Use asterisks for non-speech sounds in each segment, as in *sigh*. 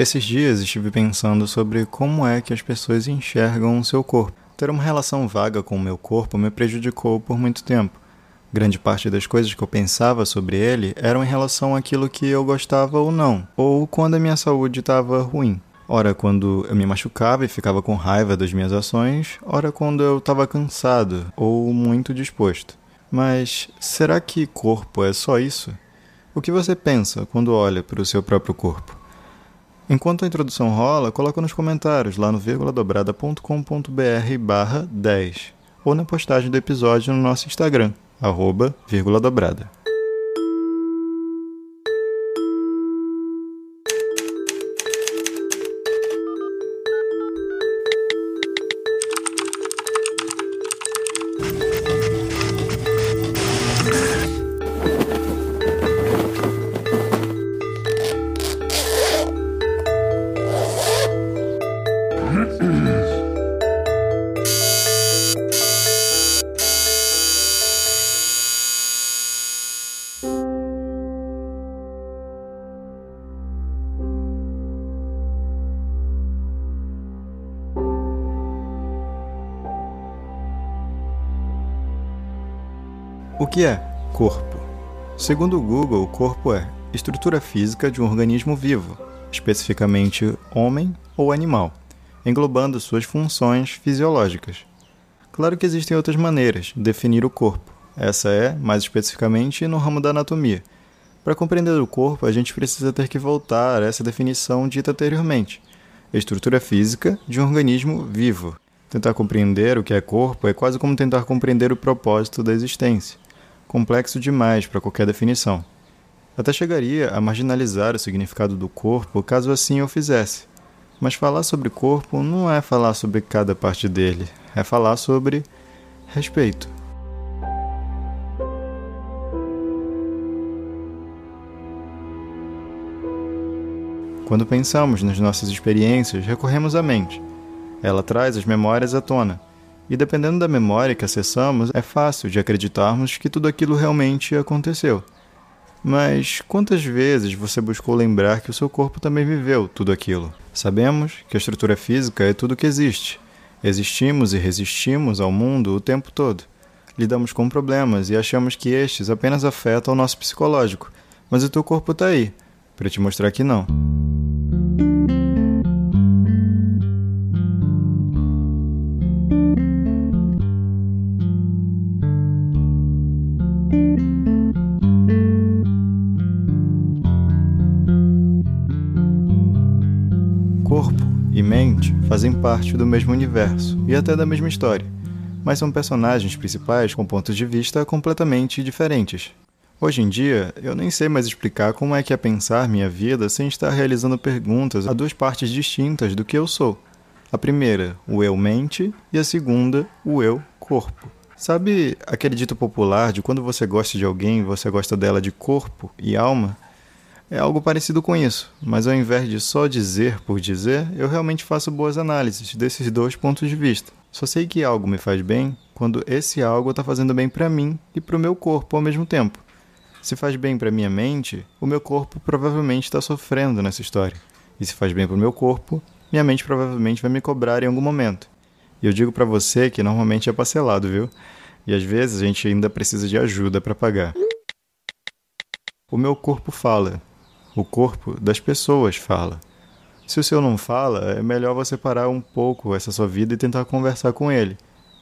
Esses dias estive pensando sobre como é que as pessoas enxergam o seu corpo. Ter uma relação vaga com o meu corpo me prejudicou por muito tempo. Grande parte das coisas que eu pensava sobre ele eram em relação àquilo que eu gostava ou não, ou quando a minha saúde estava ruim. Ora, quando eu me machucava e ficava com raiva das minhas ações, ora, quando eu estava cansado ou muito disposto. Mas será que corpo é só isso? O que você pensa quando olha para o seu próprio corpo? Enquanto a introdução rola, coloca nos comentários lá no vírguladobrada.com.br barra 10 ou na postagem do episódio no nosso Instagram, arroba vírgula dobrada. O que é corpo? Segundo o Google, o corpo é estrutura física de um organismo vivo, especificamente homem ou animal, englobando suas funções fisiológicas. Claro que existem outras maneiras de definir o corpo. Essa é, mais especificamente, no ramo da anatomia. Para compreender o corpo, a gente precisa ter que voltar a essa definição dita anteriormente: estrutura física de um organismo vivo. Tentar compreender o que é corpo é quase como tentar compreender o propósito da existência complexo demais para qualquer definição. Até chegaria a marginalizar o significado do corpo caso assim eu fizesse. Mas falar sobre corpo não é falar sobre cada parte dele, é falar sobre respeito. Quando pensamos nas nossas experiências, recorremos à mente. Ela traz as memórias à tona e dependendo da memória que acessamos, é fácil de acreditarmos que tudo aquilo realmente aconteceu. Mas quantas vezes você buscou lembrar que o seu corpo também viveu tudo aquilo? Sabemos que a estrutura física é tudo que existe. Existimos e resistimos ao mundo o tempo todo. Lidamos com problemas e achamos que estes apenas afetam o nosso psicológico, mas o teu corpo está aí, para te mostrar que não. Fazem parte do mesmo universo e até da mesma história, mas são personagens principais com pontos de vista completamente diferentes. Hoje em dia, eu nem sei mais explicar como é que é pensar minha vida sem estar realizando perguntas a duas partes distintas do que eu sou. A primeira, o eu mente, e a segunda, o eu corpo. Sabe aquele dito popular de quando você gosta de alguém, você gosta dela de corpo e alma? É algo parecido com isso, mas ao invés de só dizer por dizer, eu realmente faço boas análises desses dois pontos de vista. Só sei que algo me faz bem quando esse algo está fazendo bem para mim e para o meu corpo ao mesmo tempo. Se faz bem para minha mente, o meu corpo provavelmente está sofrendo nessa história. E se faz bem para o meu corpo, minha mente provavelmente vai me cobrar em algum momento. E eu digo para você que normalmente é parcelado, viu? E às vezes a gente ainda precisa de ajuda para pagar. O meu corpo fala, o corpo das pessoas fala. Se o seu não fala, é melhor você parar um pouco essa sua vida e tentar conversar com ele,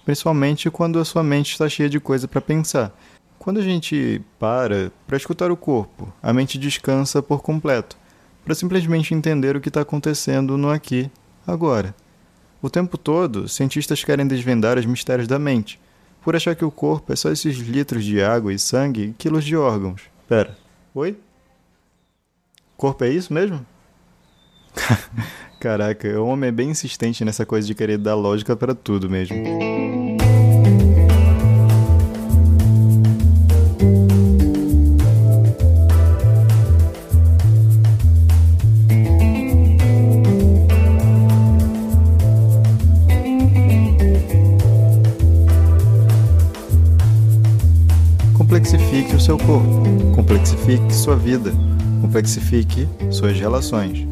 principalmente quando a sua mente está cheia de coisa para pensar. Quando a gente para para escutar o corpo, a mente descansa por completo, para simplesmente entender o que está acontecendo no aqui, agora. O tempo todo, cientistas querem desvendar os mistérios da mente, por achar que o corpo é só esses litros de água e sangue e quilos de órgãos. Pera, oi? Corpo é isso mesmo? *laughs* Caraca, o homem é bem insistente nessa coisa de querer dar lógica para tudo mesmo. Complexifique o seu corpo, complexifique sua vida complexifique suas relações.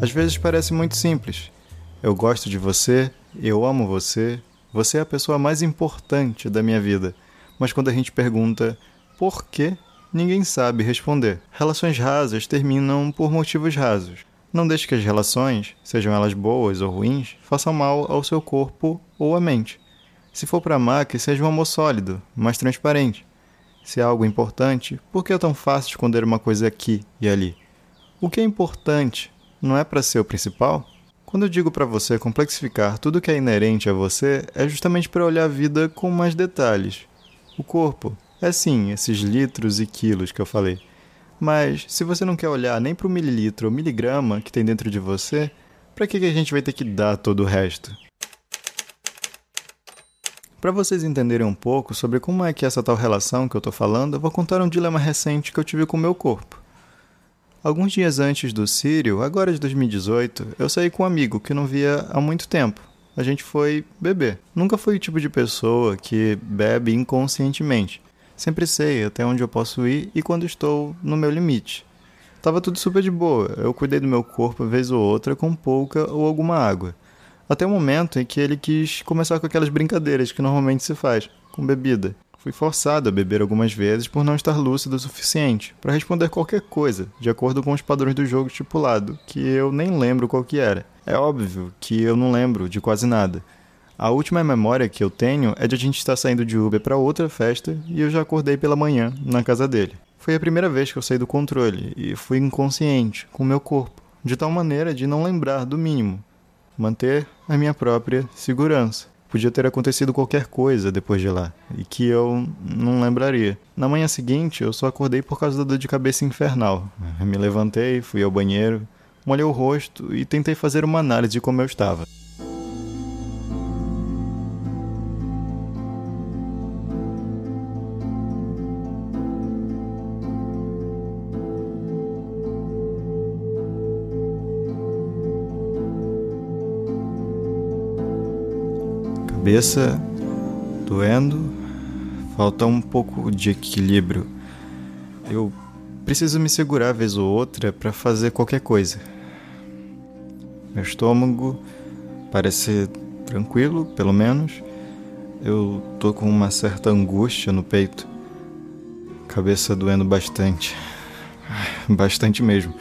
Às vezes parece muito simples. Eu gosto de você, eu amo você, você é a pessoa mais importante da minha vida. Mas quando a gente pergunta por quê, ninguém sabe responder. Relações rasas terminam por motivos rasos. Não deixe que as relações, sejam elas boas ou ruins, façam mal ao seu corpo ou à mente. Se for para amar, que seja um amor sólido, mais transparente. Se é algo importante, por que é tão fácil esconder uma coisa aqui e ali? O que é importante não é para ser o principal? Quando eu digo para você complexificar tudo que é inerente a você, é justamente para olhar a vida com mais detalhes. O corpo, é sim, esses litros e quilos que eu falei. Mas se você não quer olhar nem para o mililitro ou miligrama que tem dentro de você, para que, a gente vai ter que dar todo o resto? Para vocês entenderem um pouco sobre como é que é essa tal relação que eu estou falando, eu vou contar um dilema recente que eu tive com o meu corpo. Alguns dias antes do Sírio, agora de 2018, eu saí com um amigo que não via há muito tempo. A gente foi beber. Nunca fui o tipo de pessoa que bebe inconscientemente. Sempre sei até onde eu posso ir e quando estou no meu limite. Tava tudo super de boa. Eu cuidei do meu corpo vez ou outra com pouca ou alguma água. Até o momento em que ele quis começar com aquelas brincadeiras que normalmente se faz, com bebida. Fui forçado a beber algumas vezes por não estar lúcido o suficiente para responder qualquer coisa, de acordo com os padrões do jogo estipulado, que eu nem lembro qual que era. É óbvio que eu não lembro de quase nada. A última memória que eu tenho é de a gente estar saindo de Uber para outra festa e eu já acordei pela manhã na casa dele. Foi a primeira vez que eu saí do controle e fui inconsciente com meu corpo, de tal maneira de não lembrar do mínimo, manter a minha própria segurança. Podia ter acontecido qualquer coisa depois de lá e que eu não lembraria. Na manhã seguinte, eu só acordei por causa da dor de cabeça infernal. Me levantei, fui ao banheiro, molhei o rosto e tentei fazer uma análise de como eu estava. Cabeça doendo, falta um pouco de equilíbrio. Eu preciso me segurar vez ou outra para fazer qualquer coisa. Meu estômago parece tranquilo, pelo menos. Eu tô com uma certa angústia no peito. Cabeça doendo bastante. Bastante mesmo.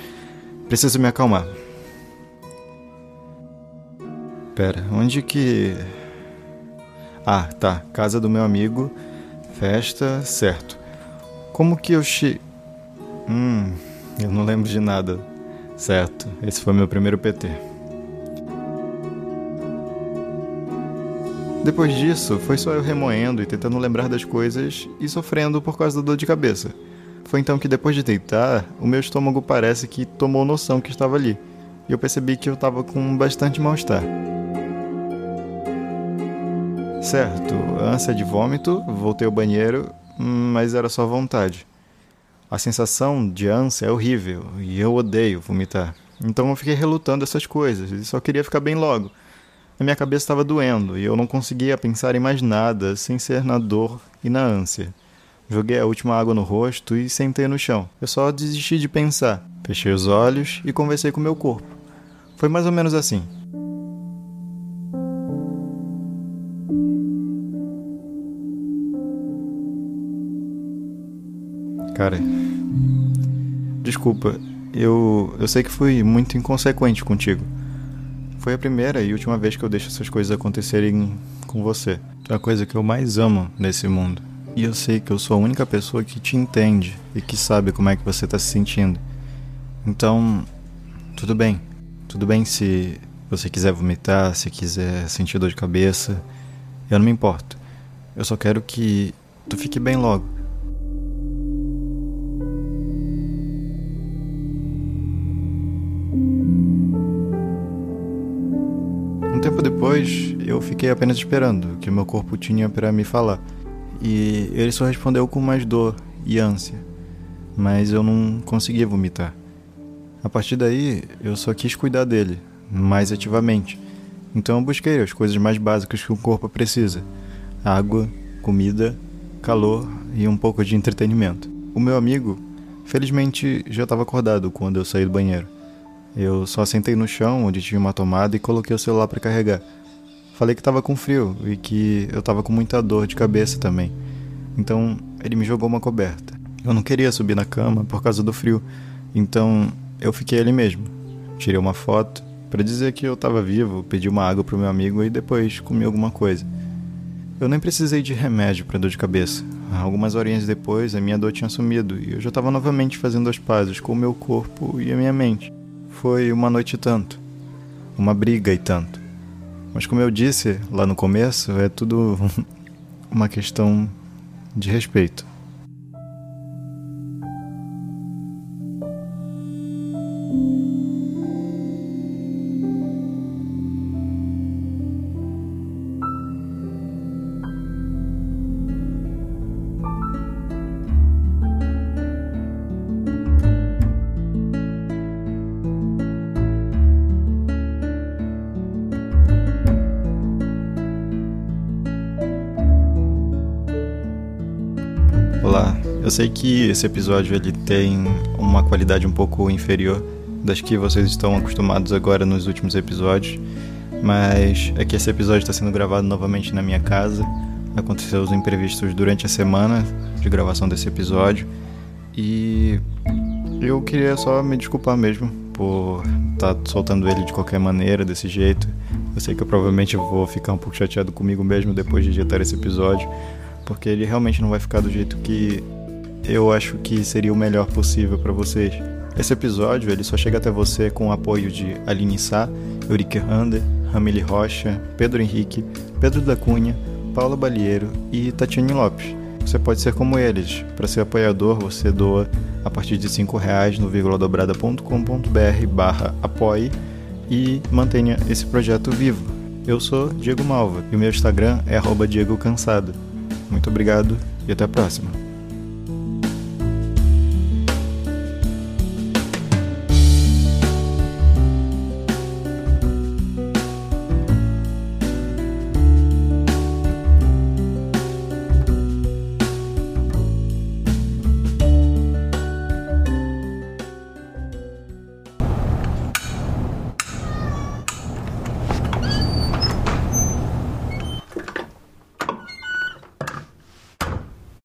Preciso me acalmar. Pera, onde que ah, tá. Casa do meu amigo. Festa, certo. Como que eu che... Hum, eu não lembro de nada. Certo, esse foi meu primeiro PT. Depois disso, foi só eu remoendo e tentando lembrar das coisas e sofrendo por causa da dor de cabeça. Foi então que depois de deitar, o meu estômago parece que tomou noção que estava ali. E eu percebi que eu estava com bastante mal-estar. Certo, ânsia de vômito, voltei ao banheiro, mas era só vontade. A sensação de ânsia é horrível e eu odeio vomitar. Então eu fiquei relutando essas coisas e só queria ficar bem logo. A minha cabeça estava doendo e eu não conseguia pensar em mais nada sem ser na dor e na ânsia. Joguei a última água no rosto e sentei no chão. Eu só desisti de pensar. Fechei os olhos e conversei com meu corpo. Foi mais ou menos assim. Cara, desculpa, eu, eu sei que fui muito inconsequente contigo. Foi a primeira e última vez que eu deixo essas coisas acontecerem com você. É a coisa que eu mais amo nesse mundo. E eu sei que eu sou a única pessoa que te entende e que sabe como é que você tá se sentindo. Então, tudo bem. Tudo bem se você quiser vomitar, se quiser sentir dor de cabeça. Eu não me importo. Eu só quero que tu fique bem logo. Tempo depois, eu fiquei apenas esperando o que meu corpo tinha para me falar. E ele só respondeu com mais dor e ânsia. Mas eu não conseguia vomitar. A partir daí, eu só quis cuidar dele, mais ativamente. Então eu busquei as coisas mais básicas que o corpo precisa: água, comida, calor e um pouco de entretenimento. O meu amigo, felizmente, já estava acordado quando eu saí do banheiro. Eu só sentei no chão onde tinha uma tomada e coloquei o celular para carregar. Falei que estava com frio e que eu estava com muita dor de cabeça também. Então ele me jogou uma coberta. Eu não queria subir na cama por causa do frio, então eu fiquei ali mesmo. Tirei uma foto para dizer que eu estava vivo, pedi uma água pro meu amigo e depois comi alguma coisa. Eu nem precisei de remédio para dor de cabeça. Algumas horinhas depois, a minha dor tinha sumido e eu já estava novamente fazendo as pazes com o meu corpo e a minha mente. Foi uma noite e tanto. Uma briga e tanto. Mas como eu disse lá no começo, é tudo *laughs* uma questão de respeito. Eu sei que esse episódio ele tem uma qualidade um pouco inferior das que vocês estão acostumados agora nos últimos episódios, mas é que esse episódio está sendo gravado novamente na minha casa. Aconteceu os imprevistos durante a semana de gravação desse episódio e eu queria só me desculpar mesmo por estar tá soltando ele de qualquer maneira, desse jeito. Eu sei que eu provavelmente vou ficar um pouco chateado comigo mesmo depois de editar esse episódio, porque ele realmente não vai ficar do jeito que eu acho que seria o melhor possível para vocês. Esse episódio ele só chega até você com o apoio de Aline Sá, Eurique Rander, Ramile Rocha, Pedro Henrique, Pedro da Cunha, Paula Balieiro e Tatiane Lopes. Você pode ser como eles. Para ser apoiador, você doa a partir de R$ reais no vírguladobrada.com.br barra apoie e mantenha esse projeto vivo. Eu sou Diego Malva e o meu Instagram é arroba Diego Cansado. Muito obrigado e até a próxima.